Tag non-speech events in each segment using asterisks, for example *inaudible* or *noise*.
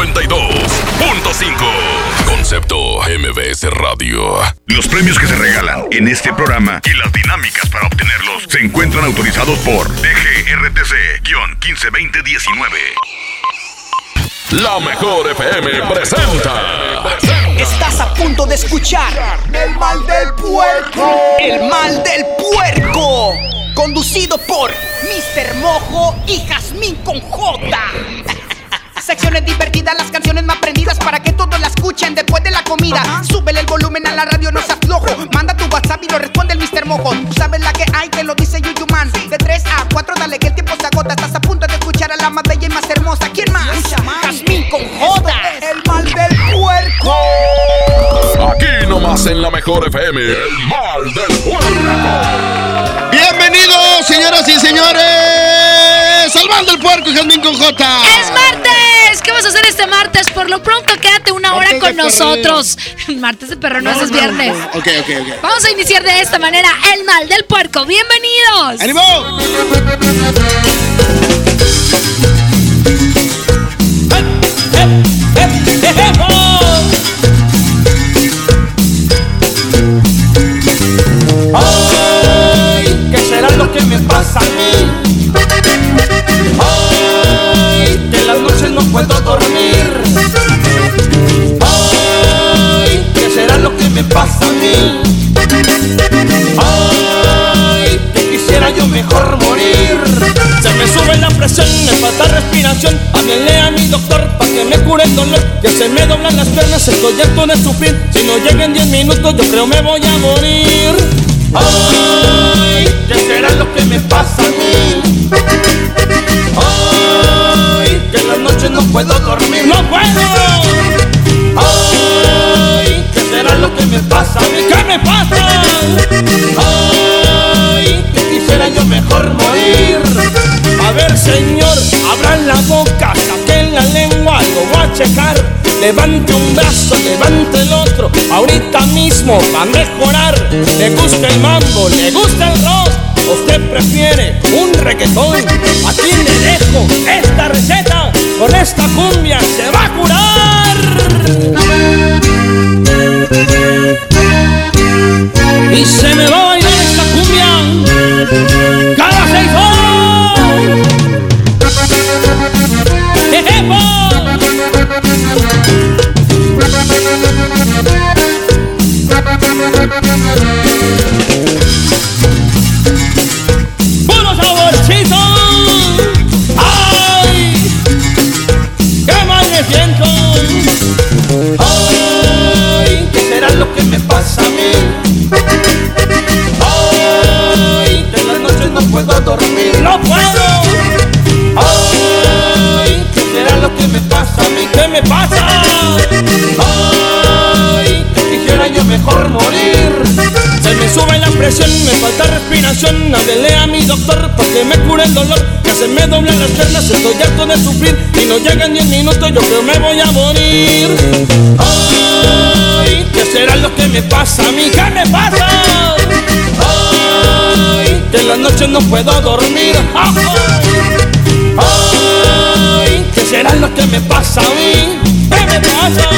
92.5. Concepto MBS Radio. Los premios que se regalan en este programa y las dinámicas para obtenerlos se encuentran autorizados por DGRTC-152019. La mejor FM presenta. Estás a punto de escuchar El mal del puerco. El mal del puerco. Conducido por Mr. Mojo y Jazmín con J. Secciones divertidas, las canciones más prendidas para que todos la escuchen después de la comida. Súbele el volumen a la radio, no se aflojo. Manda tu WhatsApp y lo responde el Mr. Mojo. Tú sabes la que hay, te lo dice Yuyu Man. De 3 a 4, dale que el tiempo se agota. Estás a punto de escuchar a la más bella y más hermosa. ¿Quién más? Jazmín con J. El mal del puerco. Aquí nomás en la mejor FM. El mal del puerco. Bienvenidos, señoras y señores. Salvando el puerco, Jazmín con J. ¡Es martes! ¿Qué vas a hacer este martes? Por lo pronto, quédate una hora Martes con nosotros. *laughs* Martes de perro, no, es viernes. Ok, ok, ok. Vamos a iniciar de esta manera el mal del puerco. ¡Bienvenidos! ¡Ánimo! Respiración. Háblenle a mi doctor para que me cure el dolor. Que se me doblan las piernas, estoy harto de sufrir. Si no llegan 10 minutos, yo creo me voy a morir. Ay, ¿qué será lo que me pasa a mí? Ay, que en las noches no puedo dormir. ¡No puedo! Ay, ¿qué será lo que me pasa a mí? ¿Qué me pasa? Ay, que quisiera yo mejor morir. A ver, señor, abran la boca, saquen la lengua, lo voy a checar. Levante un brazo, levante el otro, ahorita mismo va a mejorar. Le gusta el mambo, le gusta el rock, usted prefiere un reggaetón. Aquí le dejo esta receta, con esta cumbia se va a curar. Y se me va a bailar esta cumbia falta respiración Háblele a mi doctor para que me cure el dolor Que se me doblan las piernas, estoy harto de sufrir Y no llegan 10 minutos, yo creo me voy a morir Ay, ¿qué será lo que me pasa a mí? ¿Qué me pasa? Ay, que en las noches no puedo dormir Ay, Ay, ¿qué será lo que me pasa a mí? ¿Qué me pasa?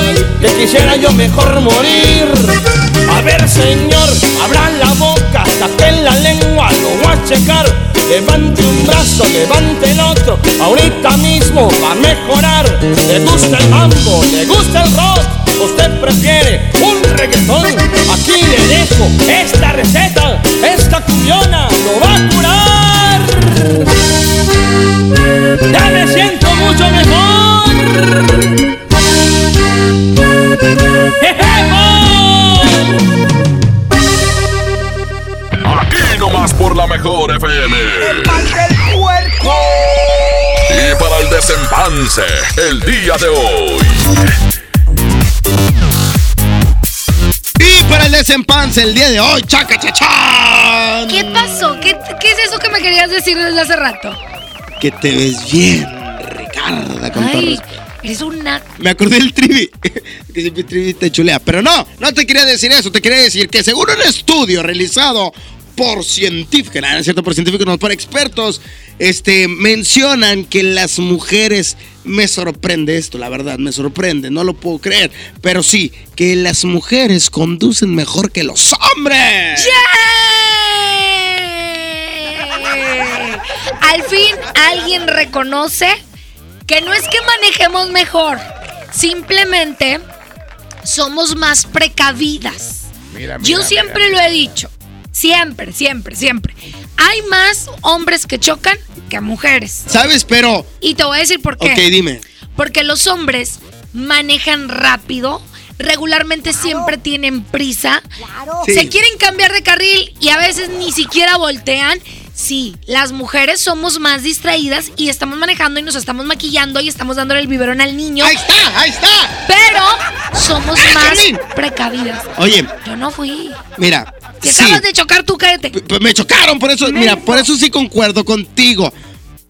Ay, que quisiera yo mejor morir. A ver, señor, abran la boca, saquen la lengua, lo voy a checar. Levante un brazo, levante el otro, ahorita mismo va a mejorar. Le gusta el mambo, le gusta el rock, usted prefiere un reggaetón. Aquí le dejo esta receta, esta cumbiona lo va a curar. Ya me siento mucho mejor. *laughs* Por la mejor FM. El mal del puerco. Y para el desempance, el día de hoy. Y para el desempance el día de hoy, chaca chachán. ¿Qué pasó? ¿Qué, ¿Qué es eso que me querías decir desde hace rato? Que te ves bien, Ricardo. Con Ay, eres una... Me acordé del trivi. *laughs* que siempre trivi te chulea. Pero no, no te quería decir eso. Te quería decir que según un estudio realizado por científicos, no, no es cierto, por científicos, no, por expertos, este, mencionan que las mujeres, me sorprende esto, la verdad, me sorprende, no lo puedo creer, pero sí, que las mujeres conducen mejor que los hombres. ¡Yay! Al fin alguien reconoce que no es que manejemos mejor, simplemente somos más precavidas. Yo siempre lo he dicho, siempre, siempre, siempre. Hay más hombres que chocan que mujeres. ¿Sabes? Pero, Y te voy a decir por qué. ok, dime. Porque los hombres manejan rápido, regularmente siempre tienen prisa, Sí. se quieren cambiar de carril y a veces ni siquiera voltean. Sí, las mujeres somos más distraídas y estamos manejando y nos estamos maquillando y estamos dándole el biberón al niño, Ahí está, ahí está. pero somos ¡Ay, más precavidas. Oye, Yo no fui. mira. Te sí. acabas de chocar tú, cállate. Me chocaron, por eso, mira, por eso sí concuerdo contigo.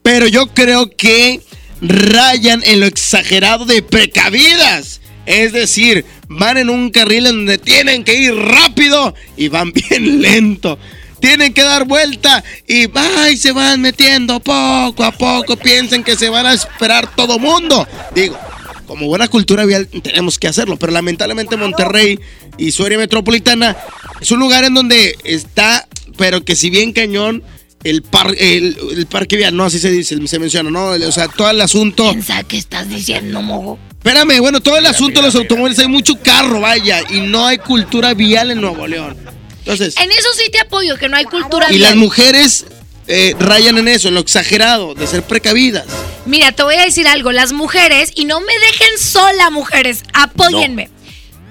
Pero yo creo que rayan en lo exagerado de precavidas. Es decir, van en un carril en donde tienen que ir rápido y van *laughs* bien lento. Tienen que dar vuelta y va y se van metiendo poco a poco. Piensen que se van a esperar todo mundo. Digo, como buena cultura vial tenemos que hacerlo, pero lamentablemente Monterrey y su área metropolitana es un lugar en donde está, pero que si bien cañón, el, par, el, el parque vial, no, así se dice, se menciona, ¿no? O sea, todo el asunto... Piensa que estás diciendo, mojo. Espérame, bueno, todo el asunto de los automóviles, hay mucho carro, vaya, y no hay cultura vial en Nuevo León. Entonces, En eso sí te apoyo, que no hay cultura y vial. las mujeres eh, rayan en eso, en lo exagerado, de ser precavidas. Mira, te voy a decir algo, las mujeres, y no me dejen sola, mujeres, apóyenme.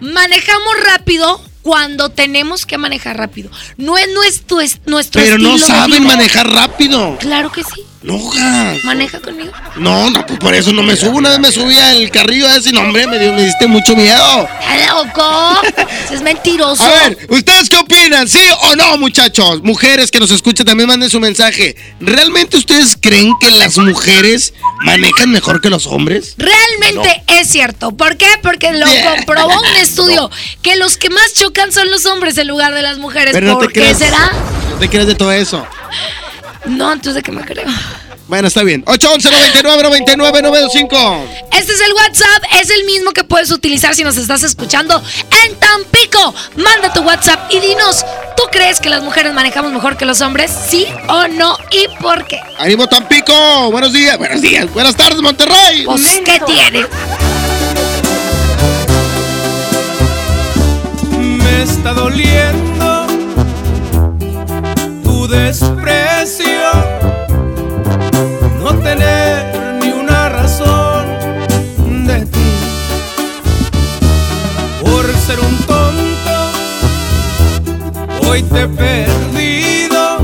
Manejamos rápido cuando tenemos que manejar rápido. No es nuestro, es nuestro Pero no de saben vida. manejar rápido. Claro que sí. No. Maneja conmigo. No, no, pues por eso no me subo. Una vez me subí al carrillo ese, no, hombre, me, dio- me diste mucho miedo. ¿Estás loco? *laughs* Es mentiroso. A ver, ¿ustedes qué opinan? ¿Sí o no, muchachos? Mujeres que nos escuchan, también manden su mensaje. ¿Realmente ustedes creen que las mujeres manejan mejor que los hombres? Realmente es cierto. ¿Por qué? Porque lo comprobó un *laughs* estudio que los que más chocan son los hombres en lugar de las mujeres. Pero no te ¿Por qué creas. será? No te creas de todo eso. No, entonces de qué me creo. Bueno, está bien. 811 99 99 925 Este es el WhatsApp, es el mismo que puedes utilizar si nos estás escuchando en Tampico. Manda tu WhatsApp y dinos, ¿tú crees que las mujeres manejamos mejor que los hombres? ¿Sí o no? ¿Y por qué? ¡Ánimo Tampico! Buenos días, buenos días, buenas tardes, Monterrey. Pues, ¿qué tiene? Me está doliendo tu desprecio, no tener ni una razón de ti. Por ser un tonto, hoy te he perdido.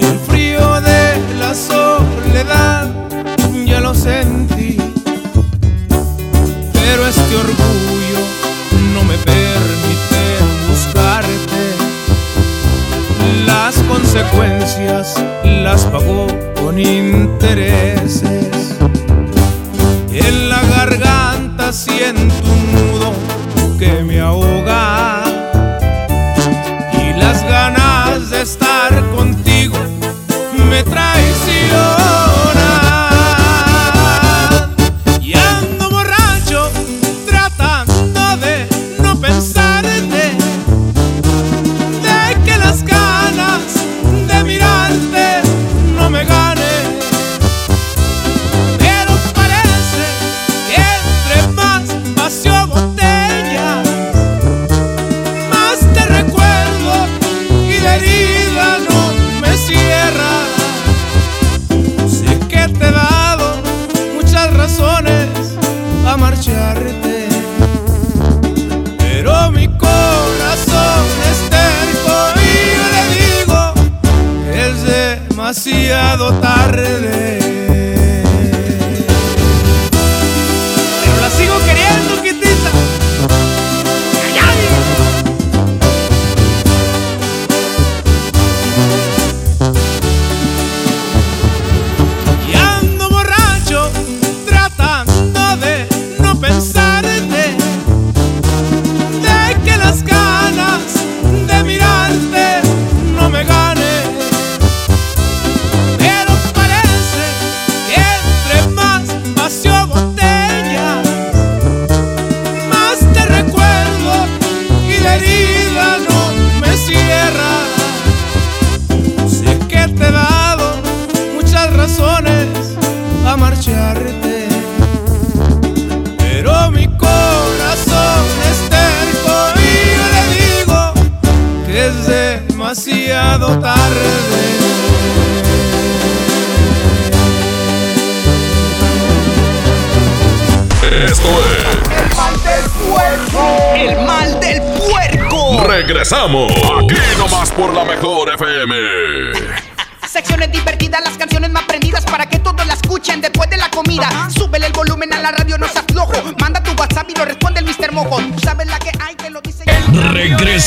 Y el frío de la soledad ya lo sentí. Pero este orgullo no me permite consecuencias las pagó con intereses. En la garganta siento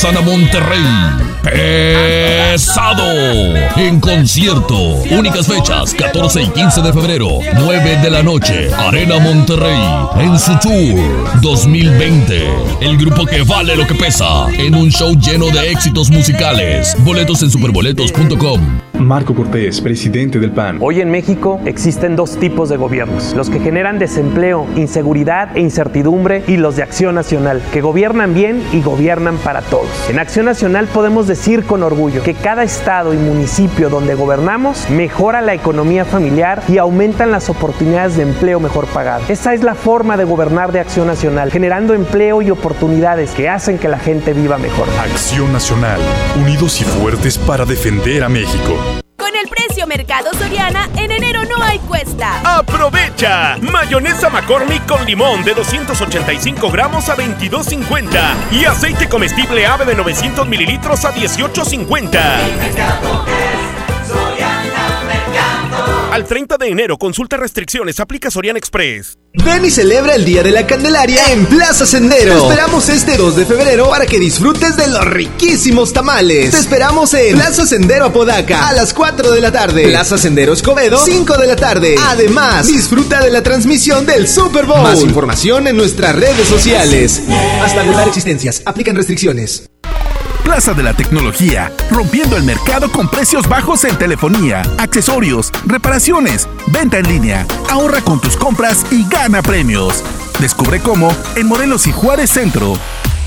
Regresan a Monterrey. Pesado. En concierto. Únicas fechas, 14 y 15 de febrero, 9 de la noche. Arena Monterrey. En su tour 2020. El grupo que vale lo que pesa. En un show lleno de éxitos musicales. Boletos en superboletos.com. Marco Cortés, presidente del PAN. Hoy en México existen dos tipos de gobiernos, los que generan desempleo, inseguridad e incertidumbre y los de Acción Nacional, que gobiernan bien y gobiernan para todos. En Acción Nacional podemos decir con orgullo que cada estado y municipio donde gobernamos mejora la economía familiar y aumentan las oportunidades de empleo mejor pagado. Esa es la forma de gobernar de Acción Nacional, generando empleo y oportunidades que hacen que la gente viva mejor. Acción Nacional, unidos y fuertes para defender a México. Mercado Soriana, en enero no hay cuesta. ¡Aprovecha! Mayonesa McCormick con limón de 285 gramos a 22.50 y aceite comestible ave de 900 mililitros a 18.50. Al 30 de enero, consulta restricciones, aplica Sorian Express. Ven y celebra el Día de la Candelaria en Plaza Sendero. Te esperamos este 2 de febrero para que disfrutes de los riquísimos tamales. Te esperamos en Plaza Sendero Apodaca a las 4 de la tarde. Plaza Sendero Escobedo, 5 de la tarde. Además, disfruta de la transmisión del Super Bowl. Más información en nuestras redes sociales. Hasta agotar existencias. Aplican restricciones. Plaza de la Tecnología, rompiendo el mercado con precios bajos en telefonía, accesorios, reparaciones, venta en línea. Ahorra con tus compras y gana premios. Descubre cómo en Morelos y Juárez Centro.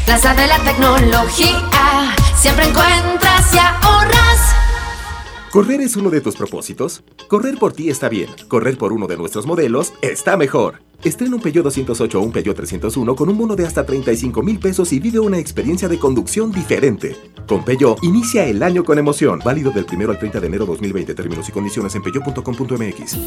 Plaza de la Tecnología, siempre encuentras y ahorras. ¿Correr es uno de tus propósitos? Correr por ti está bien. Correr por uno de nuestros modelos está mejor. Estrena un Peugeot 208 o un Peugeot 301 con un bono de hasta 35 mil pesos y vive una experiencia de conducción diferente. Con Peugeot, inicia el año con emoción. Válido del 1 al 30 de enero 2020. Términos y condiciones en peugeot.com.mx.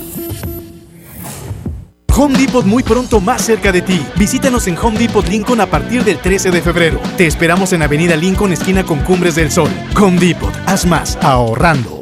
Home Depot muy pronto más cerca de ti. Visítanos en Home Depot Lincoln a partir del 13 de febrero. Te esperamos en Avenida Lincoln, esquina con Cumbres del Sol. Home Depot, haz más ahorrando.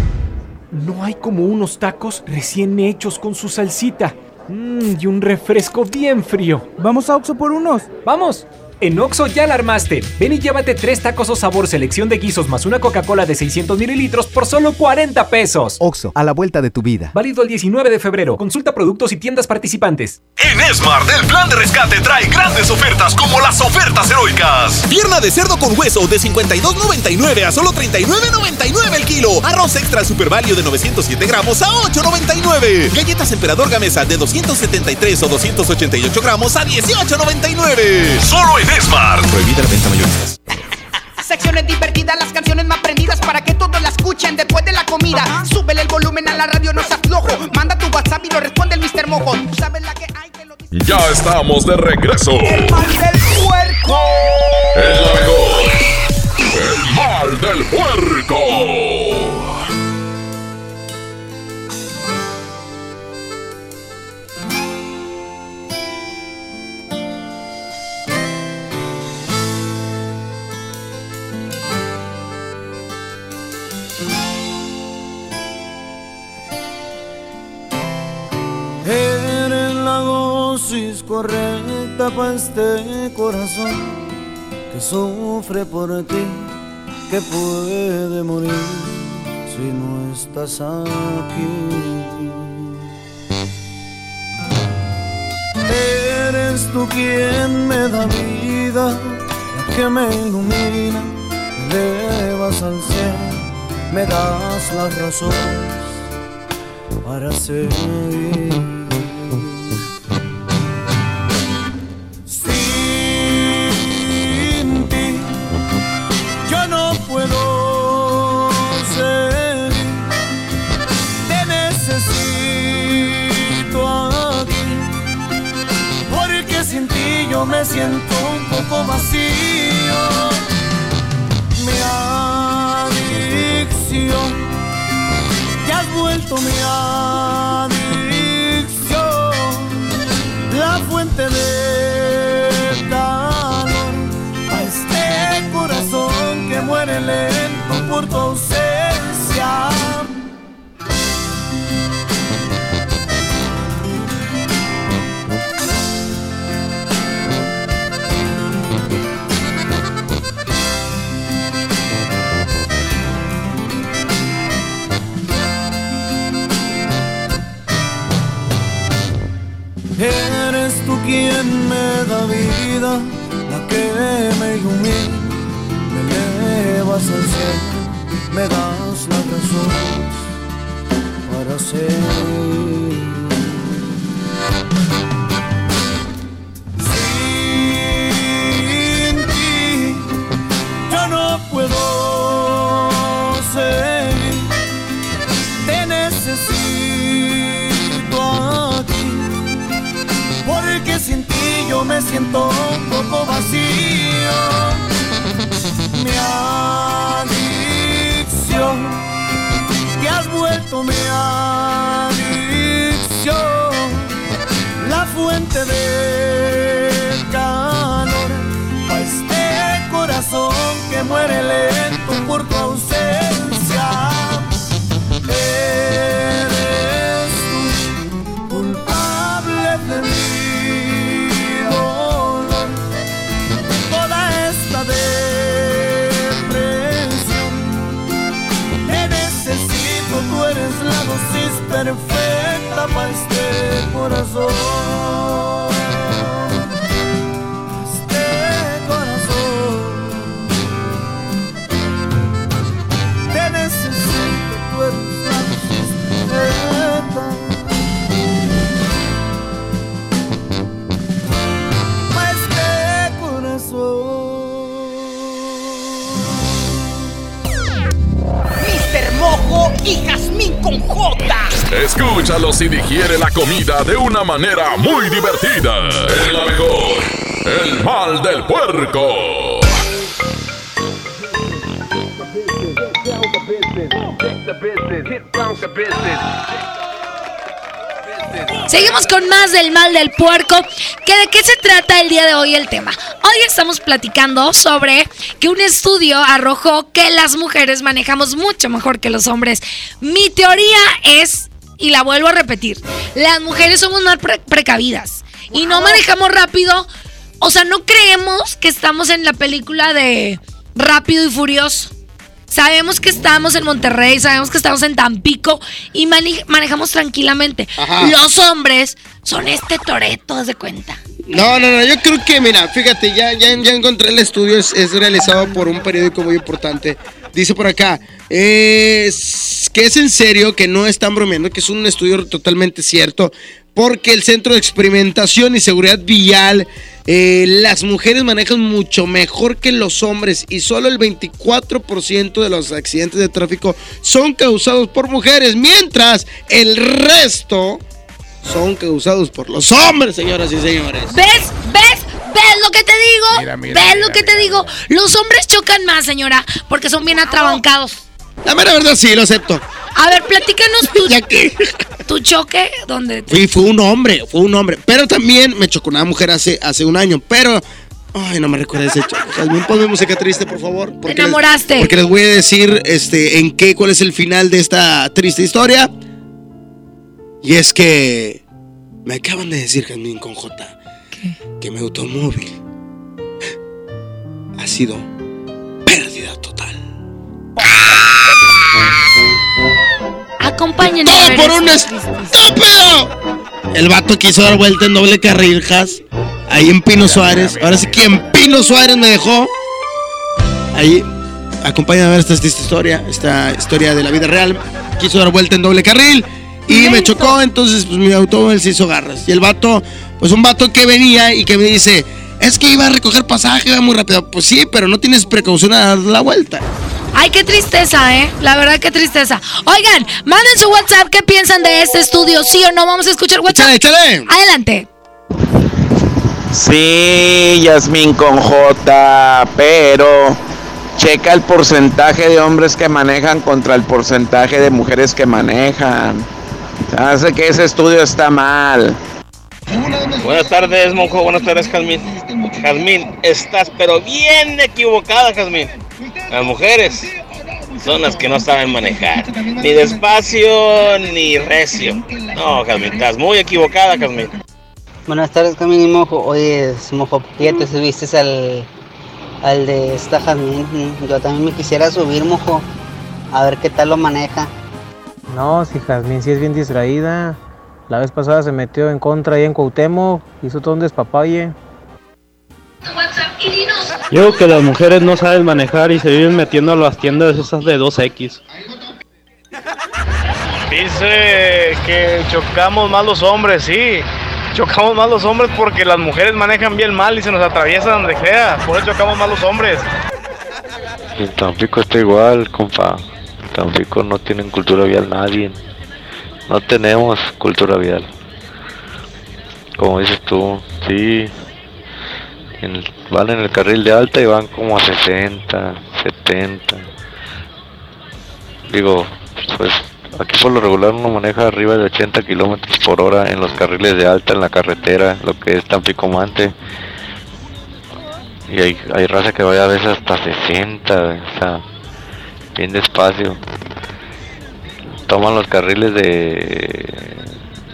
No hay como unos tacos recién hechos con su salsita. Mmm, y un refresco bien frío. Vamos a Oxo por unos. ¡Vamos! En Oxo ya la armaste. Ven y llévate tres tacos o sabor selección de guisos más una Coca-Cola de 600 mililitros por solo 40 pesos. Oxo, a la vuelta de tu vida. Válido el 19 de febrero. Consulta productos y tiendas participantes. En Smart, el plan de rescate trae grandes ofertas como las ofertas heroicas. Pierna de cerdo con hueso de 52.99 a solo 39.99 el kilo. Arroz extra super valio de 907 gramos a 8.99. Galletas emperador gamesa de 273 o 288 gramos a 18.99. Solo en Smart. Prohibida la venta mayoristas. Secciones divertidas, las canciones más prendidas para que todos la escuchen después de la comida. Súbele el volumen a la radio, no se aflojo. Manda tu WhatsApp y lo responde el Mr. Mojo. Tú sabes la que hay. Ya estamos de regreso. El mal del puerco. El la mejor. El mal del puerco. Correcta para este corazón que sufre por ti, que puede morir si no estás aquí. Eres tú quien me da vida, que me ilumina, me elevas al cielo, me das las razones para seguir. Me siento un poco vacío. Mi adicción te has vuelto mi adicción, la fuente de calor a este corazón que muere la que me ilumina, me elevas al cielo, me das la razón para seguir. Poco corazón. Escúchalos y digiere la comida de una manera muy divertida. Es la mejor. El mal del puerco. Seguimos con más del mal del puerco. ¿Que ¿De qué se trata el día de hoy el tema? Hoy estamos platicando sobre que un estudio arrojó que las mujeres manejamos mucho mejor que los hombres. Mi teoría es, y la vuelvo a repetir, las mujeres somos más pre- precavidas y no manejamos rápido. O sea, no creemos que estamos en la película de Rápido y Furioso. Sabemos que estamos en Monterrey, sabemos que estamos en Tampico y mane- manejamos tranquilamente. Ajá. Los hombres son este toreto, de cuenta. No, no, no, yo creo que, mira, fíjate, ya, ya, ya encontré el estudio, es, es realizado por un periódico muy importante. Dice por acá, es, que es en serio, que no están bromeando, que es un estudio totalmente cierto, porque el Centro de Experimentación y Seguridad Vial eh, las mujeres manejan mucho mejor que los hombres y solo el 24% de los accidentes de tráfico son causados por mujeres, mientras el resto son causados por los hombres, señoras y señores. ¿Ves? ¿Ves? ¿Ves lo que te digo? Mira, mira, ¿Ves mira, lo que te digo? Los hombres chocan más, señora, porque son bien atrabancados. La mera verdad sí, lo acepto. A ver, platícanos tu, *laughs* tu choque, donde Fui, fue un hombre, fue un hombre. Pero también me chocó una mujer hace, hace un año. Pero, ay, no me recuerda ese choque. Jasmine, ponme música triste, por favor. te enamoraste. Porque les voy a decir este, en qué, cuál es el final de esta triste historia. Y es que me acaban de decir, Jasmine con J, que mi automóvil ha sido pérdida total. Acompáñenos. ¡Todo a ver por un estúpido! El vato quiso dar vuelta en doble carril, Has. Ahí en Pino Suárez. Ahora sí que en Pino Suárez me dejó. Ahí, acompáñame a ver esta, esta historia, esta historia de la vida real. Quiso dar vuelta en doble carril y me chocó, entonces pues mi automóvil se hizo garras. Y el vato, pues un vato que venía y que me dice, es que iba a recoger pasaje, iba muy rápido. Pues sí, pero no tienes precaución a dar la vuelta. Ay, qué tristeza, ¿eh? La verdad, qué tristeza. Oigan, manden su WhatsApp. ¿Qué piensan de este estudio? ¿Sí o no? Vamos a escuchar WhatsApp. Échale, échale. Adelante. Sí, Yasmín con J, pero checa el porcentaje de hombres que manejan contra el porcentaje de mujeres que manejan. Hace que ese estudio está mal. Buenas tardes, monjo. Buenas tardes, Jazmín. Jazmín, estás pero bien equivocada, Jazmín. Las mujeres son las que no saben manejar. Ni despacio, ni recio. No, Jazmín, estás muy equivocada, Jazmín. Buenas tardes, Camino y Mojo. Oye, Mojo, ya te subiste al, al de esta Jazmín. Yo también me quisiera subir, Mojo. A ver qué tal lo maneja. No, si Jazmín sí es bien distraída. La vez pasada se metió en contra ahí en Cuauhtémoc, hizo todo un despapalle. Yo creo que las mujeres no saben manejar y se viven metiendo a las tiendas esas de 2X. Dice que chocamos más los hombres, sí. Chocamos más los hombres porque las mujeres manejan bien mal y se nos atraviesan donde sea. Por eso chocamos más los hombres. En Tampico está igual, compa. Tampico no tienen cultura vial nadie. No tenemos cultura vial. Como dices tú, sí. En van en el carril de alta y van como a 60, 70. Digo, pues aquí por lo regular uno maneja arriba de 80 kilómetros por hora en los carriles de alta en la carretera, lo que es Tampico Mante. Y hay, hay raza que vaya a veces hasta 60, o sea, bien despacio. Toman los carriles de,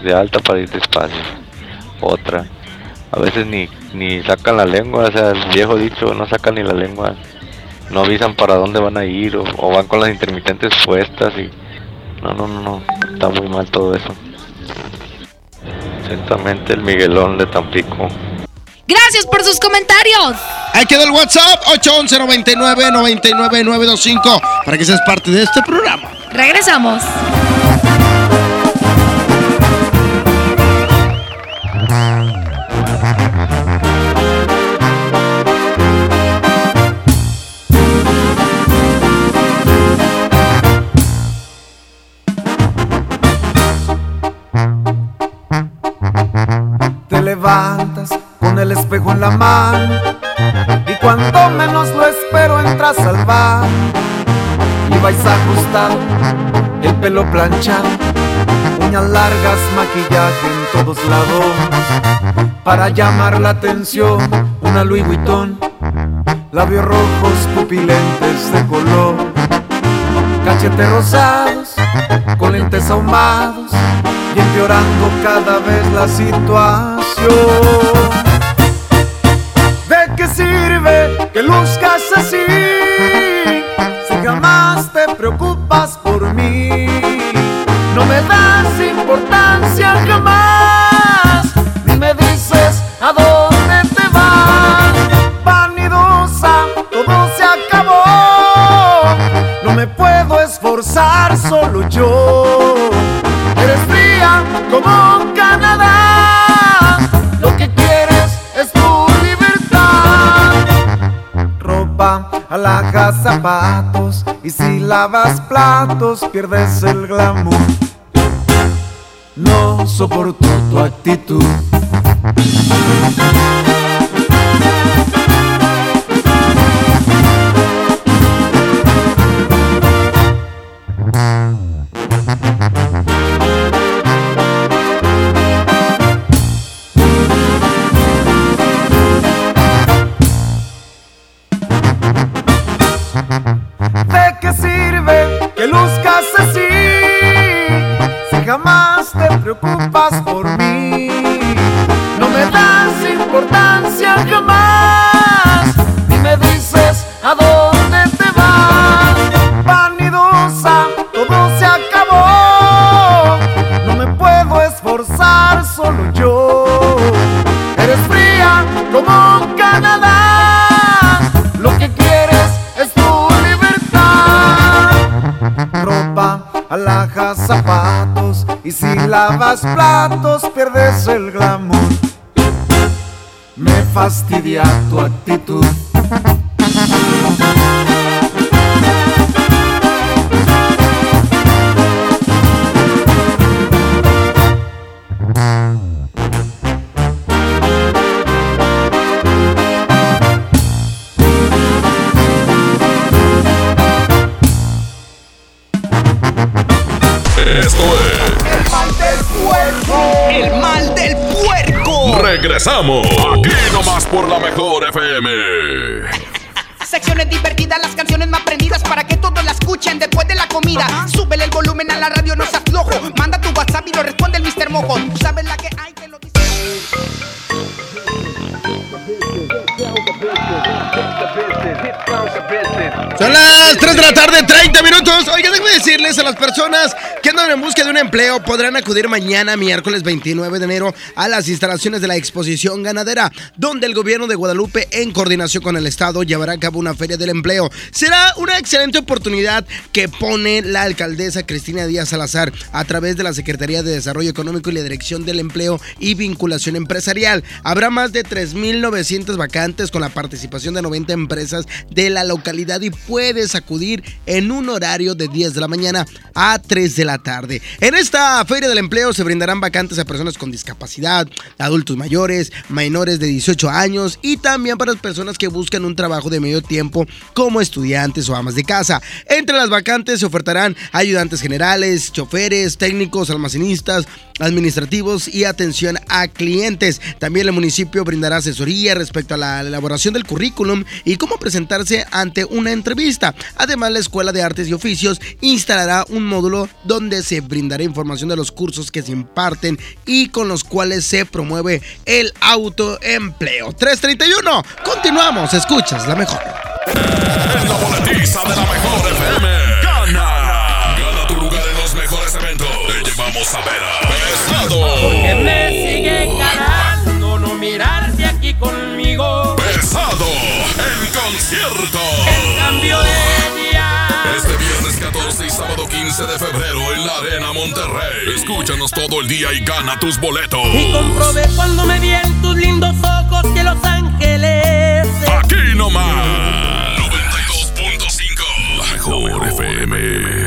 de alta para ir despacio. Otra. A veces ni, ni sacan la lengua, o sea, el viejo dicho, no sacan ni la lengua. No avisan para dónde van a ir o, o van con las intermitentes puestas y... No, no, no, no. Está muy mal todo eso. Exactamente el Miguelón de Tampico. Gracias por sus comentarios. Ahí quedó el WhatsApp 811 99 99 925 para que seas parte de este programa. Regresamos. Te levantas el espejo en la mano y cuando menos lo espero entras al bar y vais ajustado, el pelo planchado, uñas largas, maquillaje en todos lados. Para llamar la atención, una Louis Vuitton, labios rojos, pupilentes de color, cachetes rosados, con lentes ahumados y empeorando cada vez la situación. Lavas platos pierdes el glamour. No soporto tu actitud. Lavas platos, pierdes el glamour. Me fastidia tu actitud. Regresamos. Aquí nomás por la mejor FM. Secciones divertidas, las canciones más prendidas para que todos la escuchen después de la comida. Súbele el volumen a la radio, no seas flojo. Manda tu WhatsApp y lo responde el Mr. Mojo. Tú sabes la que hay, te Son las 3 de la tarde, 30 minutos. Oigan, déjenme decirles a las personas que andan en busca de un empleo podrán acudir mañana, miércoles 29 de enero, a las instalaciones de la exposición ganadera, donde el gobierno de Guadalupe, en coordinación con el Estado, llevará a cabo una feria del empleo. Será una excelente oportunidad que pone la alcaldesa Cristina Díaz Salazar a través de la Secretaría de Desarrollo Económico y la Dirección del Empleo y Vinculación Empresarial. Habrá más de 3.900 vacantes con la participación de 90 empresas de la localidad y puedes acudir en un horario de 10 de la mañana a 3 de la tarde. En esta feria del empleo se brindarán vacantes a personas con discapacidad, adultos mayores, menores de 18 años y también para las personas que buscan un trabajo de medio tiempo como estudiantes o amas de casa. Entre las vacantes se ofertarán ayudantes generales, choferes, técnicos, almacenistas, administrativos y atención a clientes. También el municipio brindará asesoría respecto a la elaboración del currículum y cómo presentarse ante una entrevista. Además, la Escuela de Artes y Oficios instalará un módulo donde se brindará información de los cursos que se imparten y con los cuales se promueve el autoempleo. 331, continuamos, escuchas la mejor. A ver a Pesado. Porque me sigue ganando no mirarte aquí conmigo. Pesado. En concierto. En cambio de día. Este viernes 14 y sábado 15 de febrero en la Arena Monterrey. Escúchanos todo el día y gana tus boletos. Y comprobé cuando me vi en tus lindos ojos que Los Ángeles. Aquí nomás. 92.5. La mejor FM.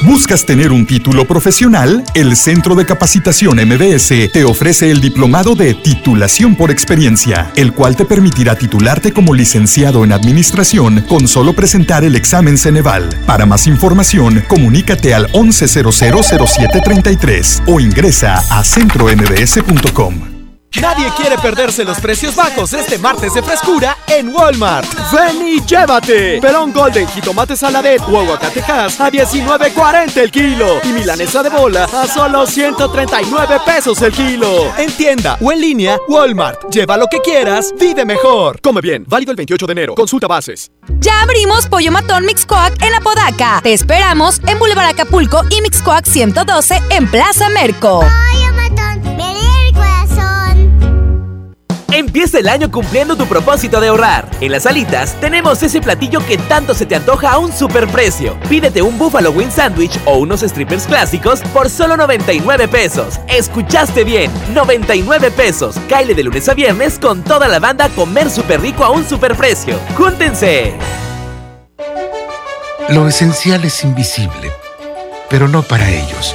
¿Buscas tener un título profesional? El Centro de Capacitación MBS te ofrece el diplomado de titulación por experiencia, el cual te permitirá titularte como licenciado en administración con solo presentar el examen Ceneval. Para más información, comunícate al 11000733 o ingresa a centrombs.com. Nadie quiere perderse los precios bajos este martes de frescura en Walmart. Ven y llévate. Perón Golden, jitomate saladet o aguacatejas a 19.40 el kilo. Y milanesa de bola a solo 139 pesos el kilo. En tienda o en línea, Walmart. Lleva lo que quieras, vive mejor. Come bien, válido el 28 de enero. Consulta bases. Ya abrimos Pollo Matón Mixcoac en Apodaca. Te esperamos en Boulevard Acapulco y Mixcoac 112 en Plaza Merco. Empieza el año cumpliendo tu propósito de ahorrar. En las alitas tenemos ese platillo que tanto se te antoja a un superprecio. Pídete un Buffalo Wing Sandwich o unos strippers clásicos por solo 99 pesos. Escuchaste bien, 99 pesos. Caile de lunes a viernes con toda la banda comer súper rico a un superprecio. ¡Júntense! Lo esencial es invisible, pero no para ellos.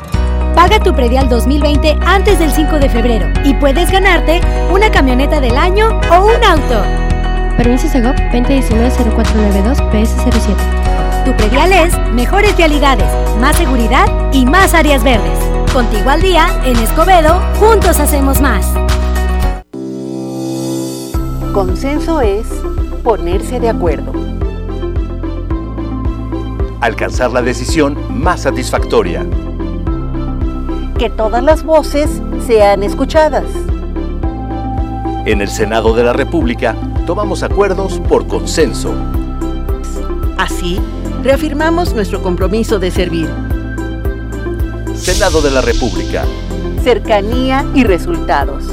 Paga tu predial 2020 antes del 5 de febrero y puedes ganarte una camioneta del año o un auto. Permiso Segov 2019-0492-PS07. Tu predial es mejores vialidades, más seguridad y más áreas verdes. Contigo al día, en Escobedo, juntos hacemos más. Consenso es ponerse de acuerdo. Alcanzar la decisión más satisfactoria. Que todas las voces sean escuchadas. En el Senado de la República tomamos acuerdos por consenso. Así, reafirmamos nuestro compromiso de servir. Senado de la República. Cercanía y resultados.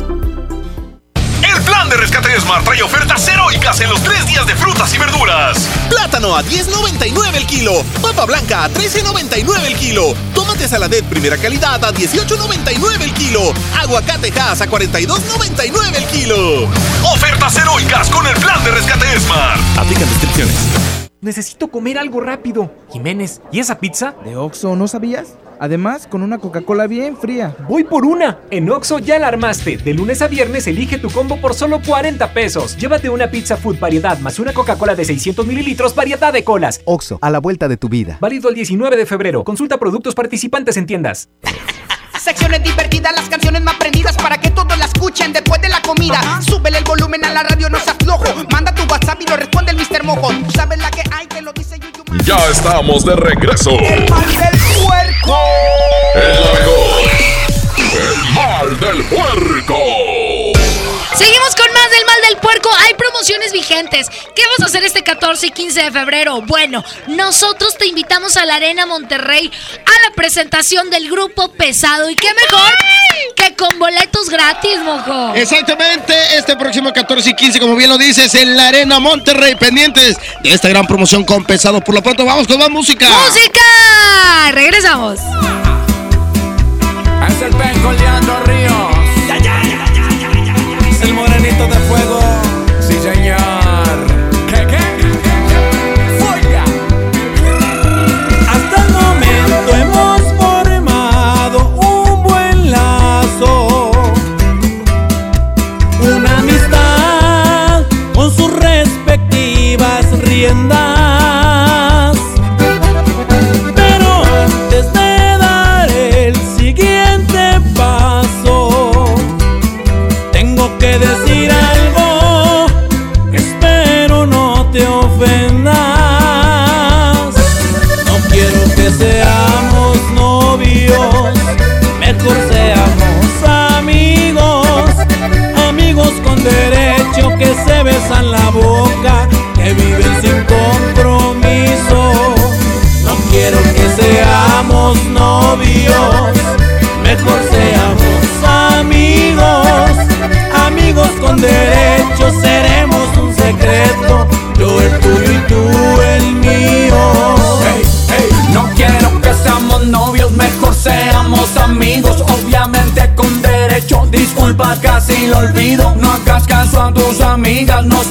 El plan de rescate Smart trae ofertas heroicas en los tres días de frutas y verduras. Plátano a 10.99 el kilo. Papa blanca a 13.99 el kilo. Tomate saladet primera calidad a 18.99 el kilo. Aguacate Hass a 42.99 el kilo. Ofertas heroicas con el plan de rescate Smart. Aplican descripciones. Necesito comer algo rápido. Jiménez, ¿y esa pizza? ¿De Oxxo no sabías? Además, con una Coca-Cola bien fría. Voy por una. En Oxo ya la armaste. De lunes a viernes elige tu combo por solo 40 pesos. Llévate una pizza food variedad más una Coca-Cola de 600 mililitros variedad de colas. Oxo, a la vuelta de tu vida. Válido el 19 de febrero. Consulta productos participantes en tiendas. Secciones divertidas, las canciones más prendidas para que todos la escuchen después de la comida. Súbele el volumen a la radio, no se aflojo. Manda tu WhatsApp y lo responde el Mr. Mojo. Tú sabes la que hay, te lo dice Yuyu. Ya estamos de regreso. El mal del puerco. El la mejor. El mal del puerco. Seguimos con del mal del puerco. Hay promociones vigentes. ¿Qué vas a hacer este 14 y 15 de febrero? Bueno, nosotros te invitamos a la Arena Monterrey a la presentación del grupo Pesado. ¿Y qué mejor que con boletos gratis, mojo? Exactamente, este próximo 14 y 15, como bien lo dices, en la Arena Monterrey, pendientes de esta gran promoción con Pesado. Por lo pronto, vamos con más música. ¡Música! Regresamos. Es el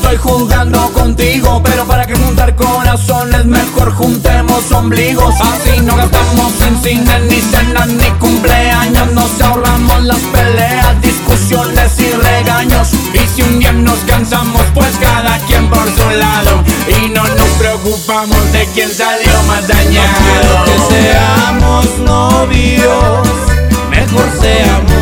estoy jugando contigo. Pero para que juntar corazones, mejor juntemos ombligos. Así no gastamos en cine, ni cenas, ni cumpleaños. Nos ahorramos las peleas, discusiones y regaños. Y si un día nos cansamos, pues cada quien por su lado. Y no nos preocupamos de quién salió más dañado. que seamos novios, mejor seamos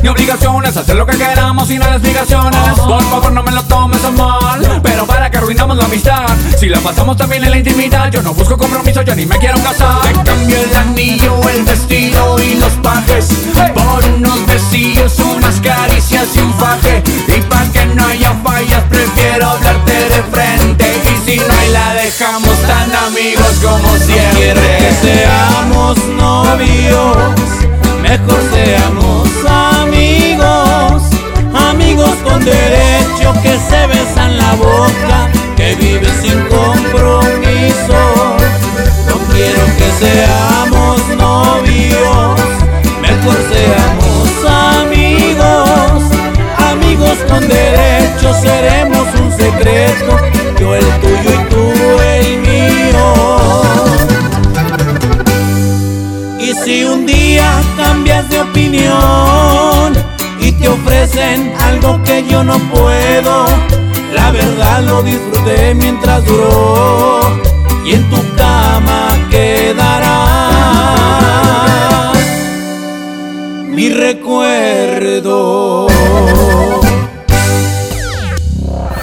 etiquetas ni obligaciones, hacer lo que queramos sin las explicaciones. Por favor, no me lo tomes a mal, pero para que arruinamos la amistad. Si la pasamos también en la intimidad, yo no busco compromiso, yo ni me quiero casar. Te cambio el anillo, el vestido y los pajes por unos besillos, unas caricias y un faje. Y para que no haya fallas, prefiero hablarte de frente. Y si no hay, la dejamos tan amigos como siempre. Quiero que seamos novios, mejor seamos amigos, amigos con derecho que se besan la boca, que viven sin compromiso. No quiero que seamos novios, mejor seamos amigos, amigos con derecho seremos un secreto, yo el tuyo y tú el mío. Y si un día cambias de opinión y te ofrecen algo que yo no puedo, la verdad lo disfruté mientras duró y en tu cama quedará mi recuerdo.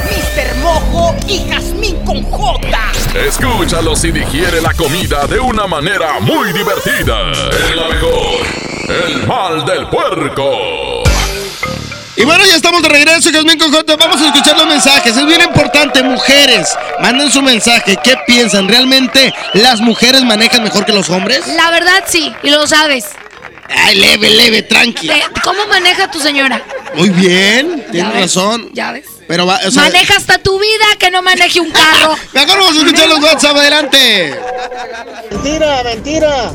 Mr. Mojo y Jazmín con J. Escúchalos y digiere la comida de una manera muy divertida. Es la mejor. El mal del puerco. Y bueno, ya estamos de regreso, Jasmine Conjunto. Vamos a escuchar los mensajes. Es bien importante, mujeres. Manden su mensaje. ¿Qué piensan? ¿Realmente las mujeres manejan mejor que los hombres? La verdad sí, y lo sabes. Ay, leve, leve, tranqui. Te- ¿Cómo maneja tu señora? Muy bien, tienes ves, razón. Ya ves. Pero va, o sea, Maneja hasta tu vida que no maneje un carro. *laughs* Mejor vamos a escuchar los WhatsApp, adelante. Mentira, mentira.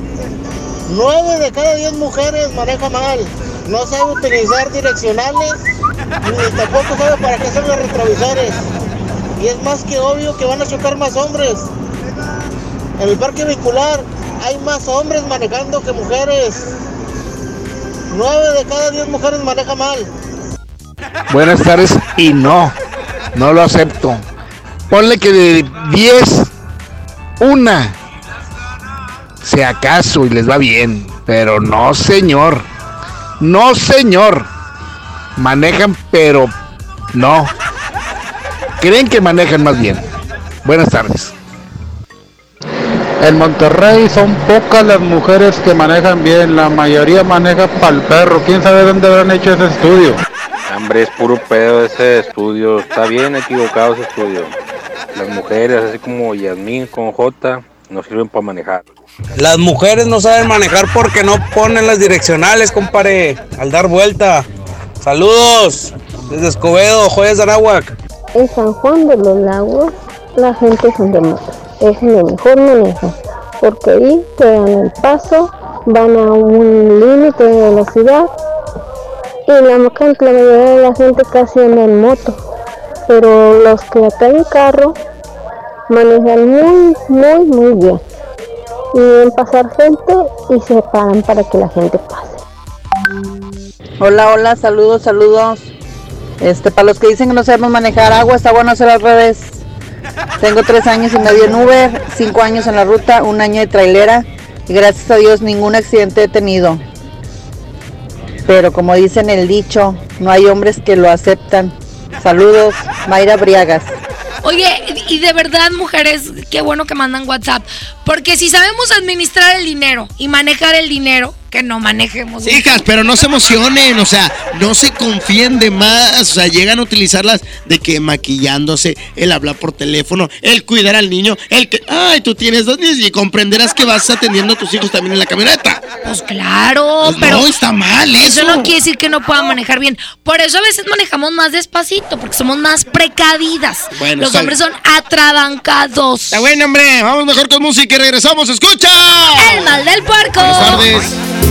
Nueve de cada diez mujeres maneja mal. No sabe utilizar direccionales, ni tampoco sabe para qué son los retrovisores. Y es más que obvio que van a chocar más hombres. En el parque vehicular hay más hombres manejando que mujeres. Nueve de cada diez mujeres maneja mal. Buenas tardes y no, no lo acepto. Ponle que de 10, una, si acaso y les va bien, pero no señor, no señor. Manejan pero no. Creen que manejan más bien. Buenas tardes. En Monterrey son pocas las mujeres que manejan bien, la mayoría maneja pa'l perro. ¿Quién sabe dónde habrán hecho ese estudio? Hombre, es puro pedo ese estudio. Está bien equivocado ese estudio. Las mujeres, así como Yasmín con J, no sirven para manejar. Las mujeres no saben manejar porque no ponen las direccionales, compadre, al dar vuelta. Saludos desde Escobedo, Joyas de Anáhuac. En San Juan de los Lagos la gente son de moto, es el mejor manejo, porque ahí te dan el paso, van a un límite de velocidad y la, la mayoría de la gente casi anda en moto, pero los que traen carro manejan muy, muy, muy bien. Y ven pasar gente y se paran para que la gente pase. Hola, hola, saludos, saludos. Este, para los que dicen que no sabemos manejar agua, está bueno hacer al revés. Tengo tres años y medio en Uber, cinco años en la ruta, un año de trailera y gracias a Dios ningún accidente he tenido. Pero como dicen el dicho, no hay hombres que lo aceptan. Saludos, Mayra Briagas. Oye, y de verdad, mujeres, qué bueno que mandan WhatsApp. Porque si sabemos administrar el dinero y manejar el dinero, que no manejemos. Hijas, pero no se emocionen, o sea, no se confíen de más, o sea, llegan a utilizarlas de que maquillándose, el hablar por teléfono, el cuidar al niño, el que, ay, tú tienes dos niños y comprenderás que vas atendiendo a tus hijos también en la camioneta. Pues claro, Pues pero no, está mal eso. no quiere decir que no puedan manejar bien. Por eso a veces manejamos más despacito, porque somos más precavidas. Bueno, Los hombres son atrabancados. Está bueno, hombre, vamos mejor con música y regresamos, escucha. El mal del puerco. Buenas tardes.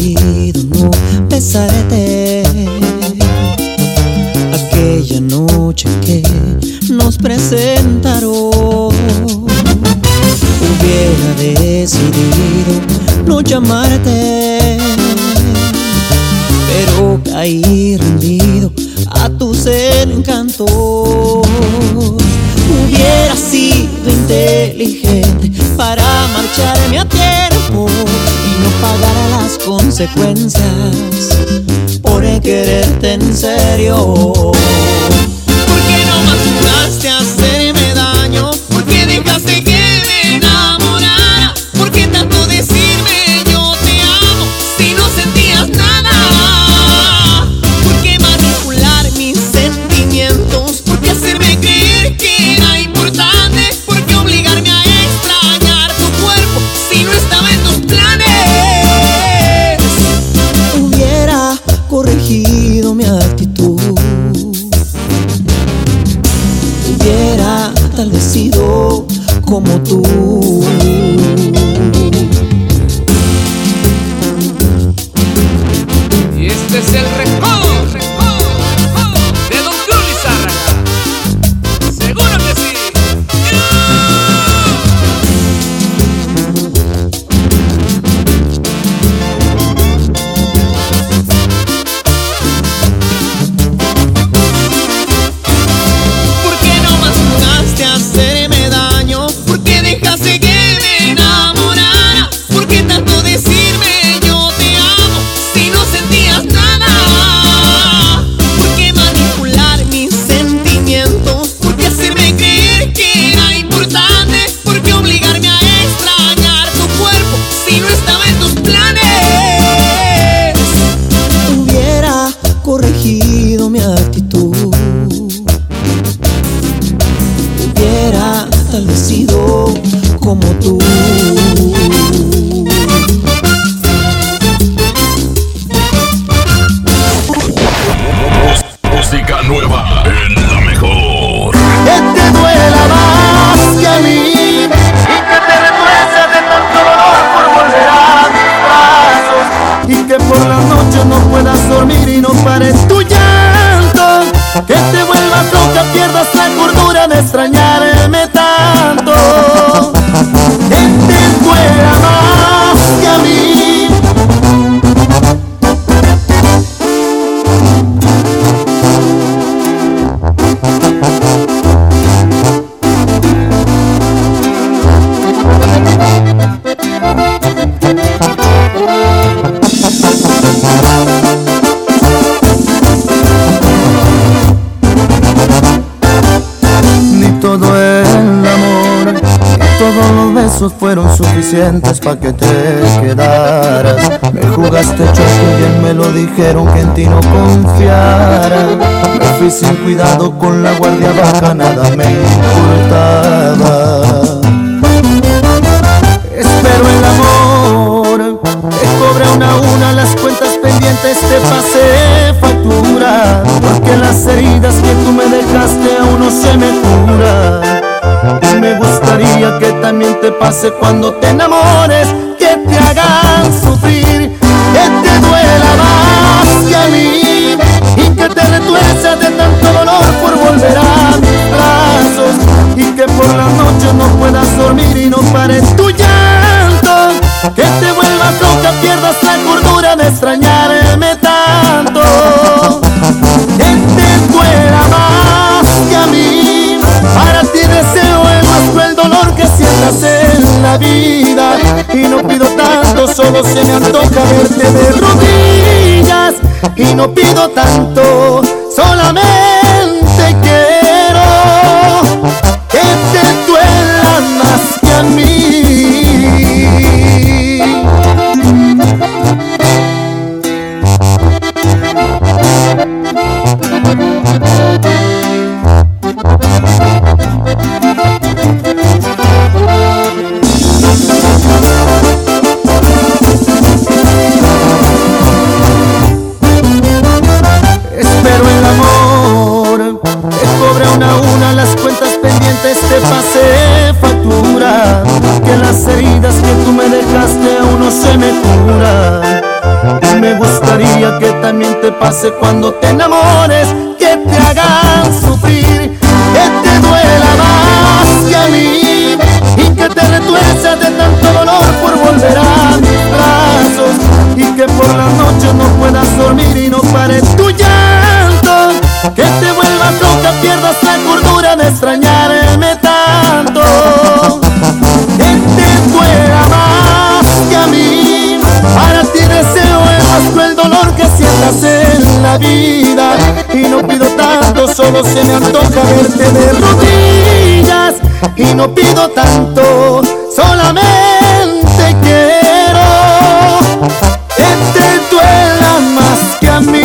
olvido no besarte. Aquella noche que nos presentaron, hubiera decidido no llamarte, pero caí rendido a tus encantos. Hubiera sido inteligente para marcharme a pie pagará las consecuencias por quererte en serio. suficientes para que te quedaras. Me jugaste choco y bien me lo dijeron que en ti no confiara. Me fui sin cuidado con la guardia baja, nada me importaba. pase cuando te enamores, que te hagan sufrir, que te duela más que a mí y que te retuerza de tanto dolor por volver a mis brazos y que por las noches no puedas dormir y no pares tú y no pido tanto, solo se me antoja verte de rodillas y no pido tanto, solamente hace cuando te? Solo se me antoja verte de rodillas. Y no pido tanto, solamente quiero que te duela más que a mí.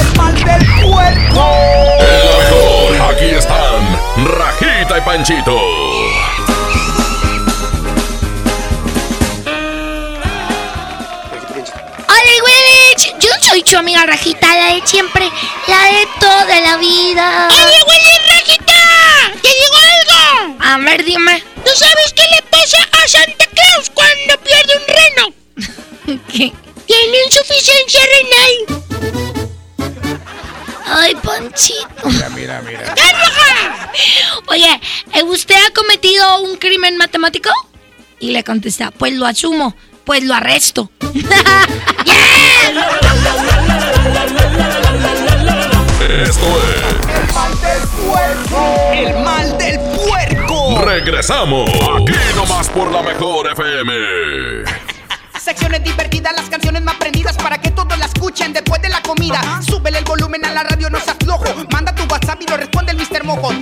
El mal del la mejor, aquí están Rajita y Panchito. Vida. ¡Hola, Willy Rajita! ¿Te digo algo? A ver, dime. ¿Tú sabes qué le pasa a Santa Claus cuando pierde un reno? *laughs* ¿Qué? Tiene insuficiencia renal. Ay, Panchito. Mira, mira, mira. Oye, ¿eh, ¿usted ha cometido un crimen matemático? Y le contesta, pues lo asumo, pues lo arresto. *laughs* *laughs* Esto Regresamos. Aquí nomás por la mejor FM. Secciones divertidas, las canciones más prendidas para que todos la escuchen después de la comida. Súbele el volumen a la radio, no seas flojo. Manda tu WhatsApp y lo responde el Mr. Mojo.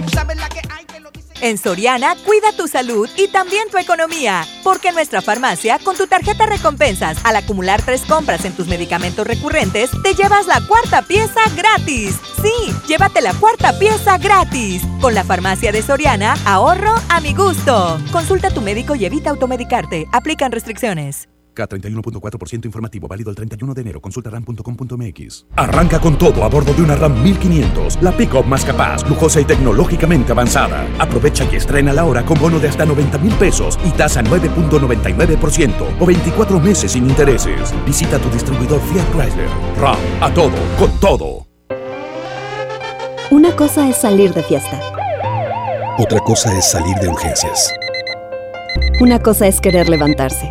En Soriana, cuida tu salud y también tu economía. Porque en nuestra farmacia, con tu tarjeta recompensas, al acumular tres compras en tus medicamentos recurrentes, te llevas la cuarta pieza gratis. Sí, llévate la cuarta pieza gratis. Con la farmacia de Soriana, ahorro a mi gusto. Consulta a tu médico y evita automedicarte. Aplican restricciones. K31.4% informativo válido el 31 de enero. Consulta ram.com.mx. Arranca con todo a bordo de una RAM 1500, la pick-up más capaz, lujosa y tecnológicamente avanzada. Aprovecha y estrena la hora con bono de hasta 90 mil pesos y tasa 9.99% o 24 meses sin intereses. Visita tu distribuidor Fiat Chrysler. RAM, a todo, con todo. Una cosa es salir de fiesta. Otra cosa es salir de urgencias. Una cosa es querer levantarse.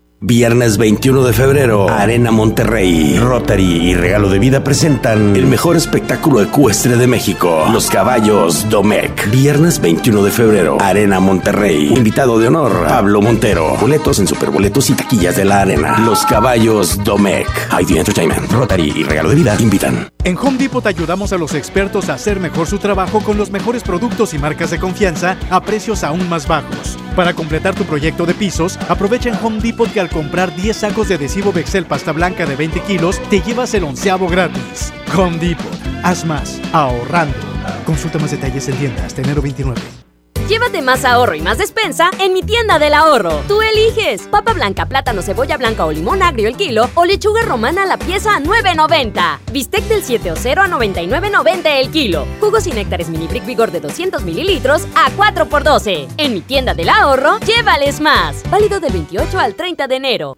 Viernes 21 de febrero, Arena Monterrey, Rotary y Regalo de Vida presentan el mejor espectáculo ecuestre de México, Los Caballos Domec. Viernes 21 de febrero, Arena Monterrey. Invitado de honor, Pablo Montero. Boletos en superboletos y taquillas de la arena. Los Caballos Domec. ID Entertainment, Rotary y Regalo de Vida invitan. En Home Depot ayudamos a los expertos a hacer mejor su trabajo con los mejores productos y marcas de confianza a precios aún más bajos. Para completar tu proyecto de pisos, aprovecha en Home Depot que al comprar 10 sacos de adhesivo Bexel pasta blanca de 20 kilos, te llevas el onceavo gratis. Home Depot, haz más, ahorrando. Consulta más detalles en tienda hasta enero 29. Más ahorro y más despensa en mi tienda del ahorro. Tú eliges papa blanca, plátano, cebolla blanca o limón agrio el kilo o lechuga romana la pieza a 9.90. Bistec del 7 o 0 a 99.90 el kilo. Jugos y néctares mini brick vigor de 200 mililitros a 4 por 12. En mi tienda del ahorro, llévales más. Válido del 28 al 30 de enero.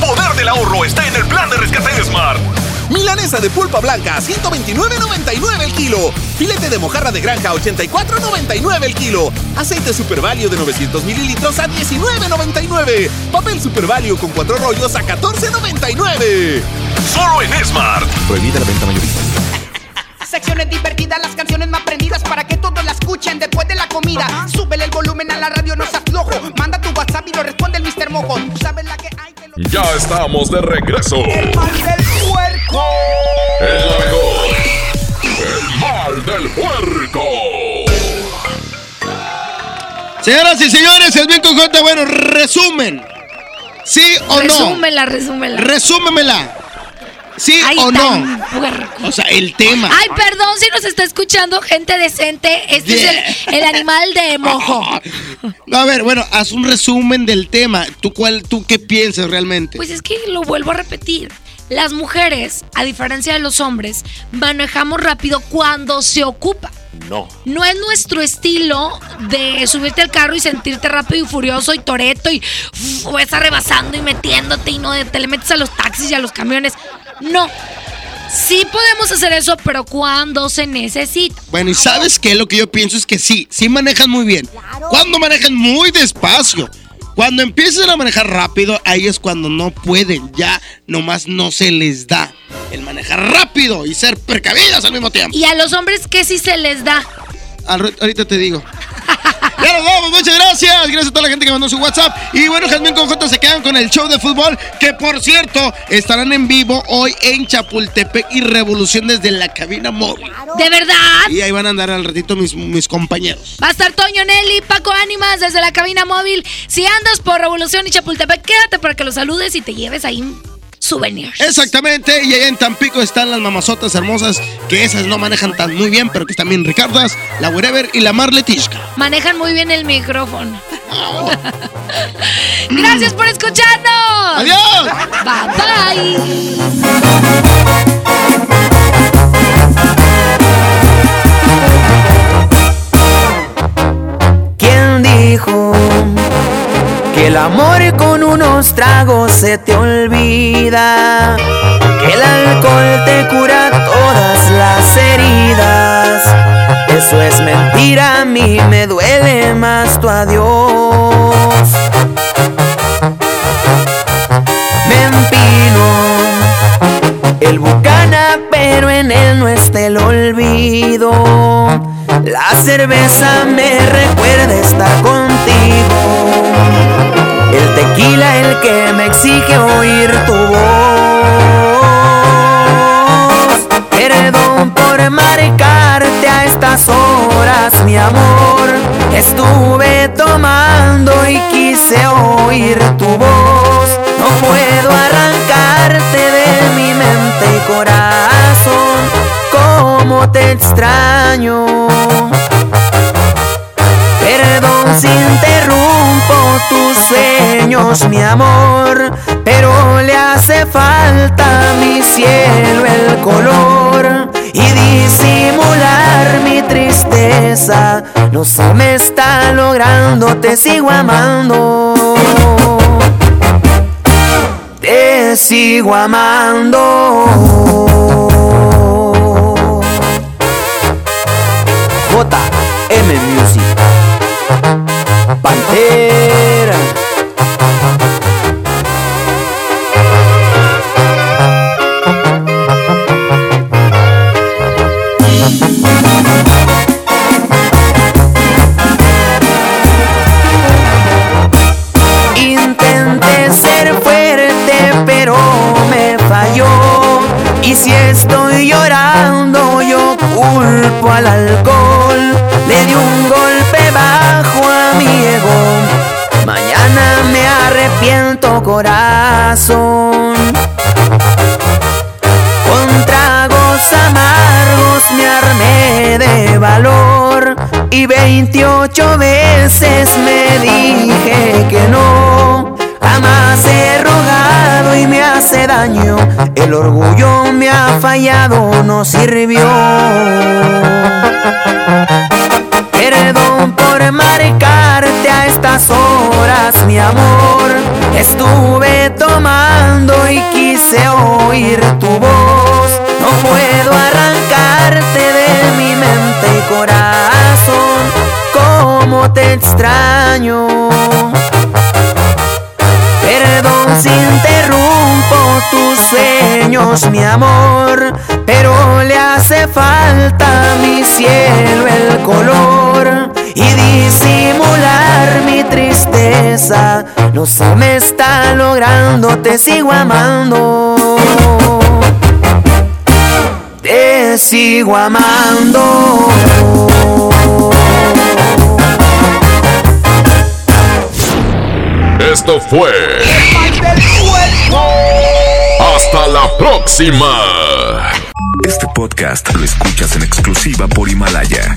Poder del ahorro está en el plan de rescate de Smart. Milanesa de pulpa blanca, 129.99 el kilo. Filete de mojarra de granja, 84.99 el kilo. Aceite Super Value de 900 mililitros a 19.99. Papel Super Value con cuatro rollos a 14.99. Solo en Smart. Prohibida la venta mayorista. Secciones divertidas, las canciones más prendidas para que todos la escuchen después de la comida. Uh -huh. Súbele el volumen a la radio, no se aflojo. Manda tu WhatsApp y lo responde el Mr. Mojo. Tú sabes la que hay que lo... Ya estamos de regreso. El mal del puerco. El mejor. El mal del puerco. Señoras y señores, el Víctor J. Bueno, resumen. ¿Sí o resúmela, no? Resúmela, resúmela. Resúmemela. ¿Sí Ay, o no? puerco. O sea, el tema. Ay, perdón si nos está escuchando gente decente. Este es el, el animal de *laughs* mojo. No, a ver, bueno, haz un resumen del tema. ¿Tú, cuál, tú qué piensas realmente? Pues es que lo vuelvo a repetir. Las mujeres, a diferencia de los hombres, manejamos rápido cuando se ocupa. No. No es nuestro estilo de subirte al carro y sentirte rápido y furioso y toreto y uf, o estar rebasando y metiéndote y no de- te le metes a los taxis y a los camiones. No. Sí podemos hacer eso, pero cuando se necesita. Bueno, y sabes qué? Lo que yo pienso es que sí, sí manejan muy bien. Cuando manejan muy despacio. Cuando empiezan a manejar rápido, ahí es cuando no pueden. Ya nomás no se les da el manejar rápido y ser precavidas al mismo tiempo. Y a los hombres, ¿qué sí se les da? Ahorita te digo. Ya nos vamos, muchas gracias. Gracias a toda la gente que mandó su WhatsApp. Y bueno, Jazmín con J se quedan con el show de fútbol. Que por cierto, estarán en vivo hoy en Chapultepec y Revolución desde la cabina móvil. ¿De verdad? Y ahí van a andar al ratito mis, mis compañeros. Va a estar Toño Nelly, Paco Ánimas desde la cabina móvil. Si andas por Revolución y Chapultepec, quédate para que los saludes y te lleves ahí un souvenir. Exactamente, y allá en Tampico están las mamazotas hermosas, que esas no manejan tan muy bien, pero que están bien ricardas, la Wherever y la Marletishka. Manejan muy bien el micrófono. *laughs* Gracias por escucharnos. Adiós. Bye bye. ¿Quién dijo que el amor con unos tragos se te olvida? Que el alcohol te cura todas las heridas. Eso es mentira, a mí me duele más tu adiós. Me empino el bucana, pero en él no está el olvido. La cerveza me recuerda estar contigo. El tequila el que me exige oír tu voz. Perdón por marcarte a estas horas, mi amor. Estuve tomando y quise oír tu voz. No puedo arrancarte de mi mente y corazón. Cómo te extraño. Perdón si interrumpo tus sueños, mi amor, pero le hace falta a mi cielo el color y disimular mi tristeza. No se me está logrando, te sigo amando. Te sigo amando. JM Music. Pantera. Intenté ser fuerte, pero me falló. Y si estoy llorando, yo culpo al alcohol. Le di un golpe corazón. Con tragos amargos me armé de valor. Y 28 veces me dije que no. Jamás he rogado y me hace daño. El orgullo me ha fallado, no sirvió. Por marcarte a estas horas, mi amor. Estuve tomando y quise oír tu voz. No puedo arrancarte de mi mente y corazón. Cómo te extraño. Perdón si interrumpo tus sueños, mi amor, pero le hace falta a mi cielo el color y disimular mi tristeza. No se me está logrando, te sigo amando. Te sigo amando. Esto fue. Hasta la próxima. Este podcast lo escuchas en exclusiva por Himalaya.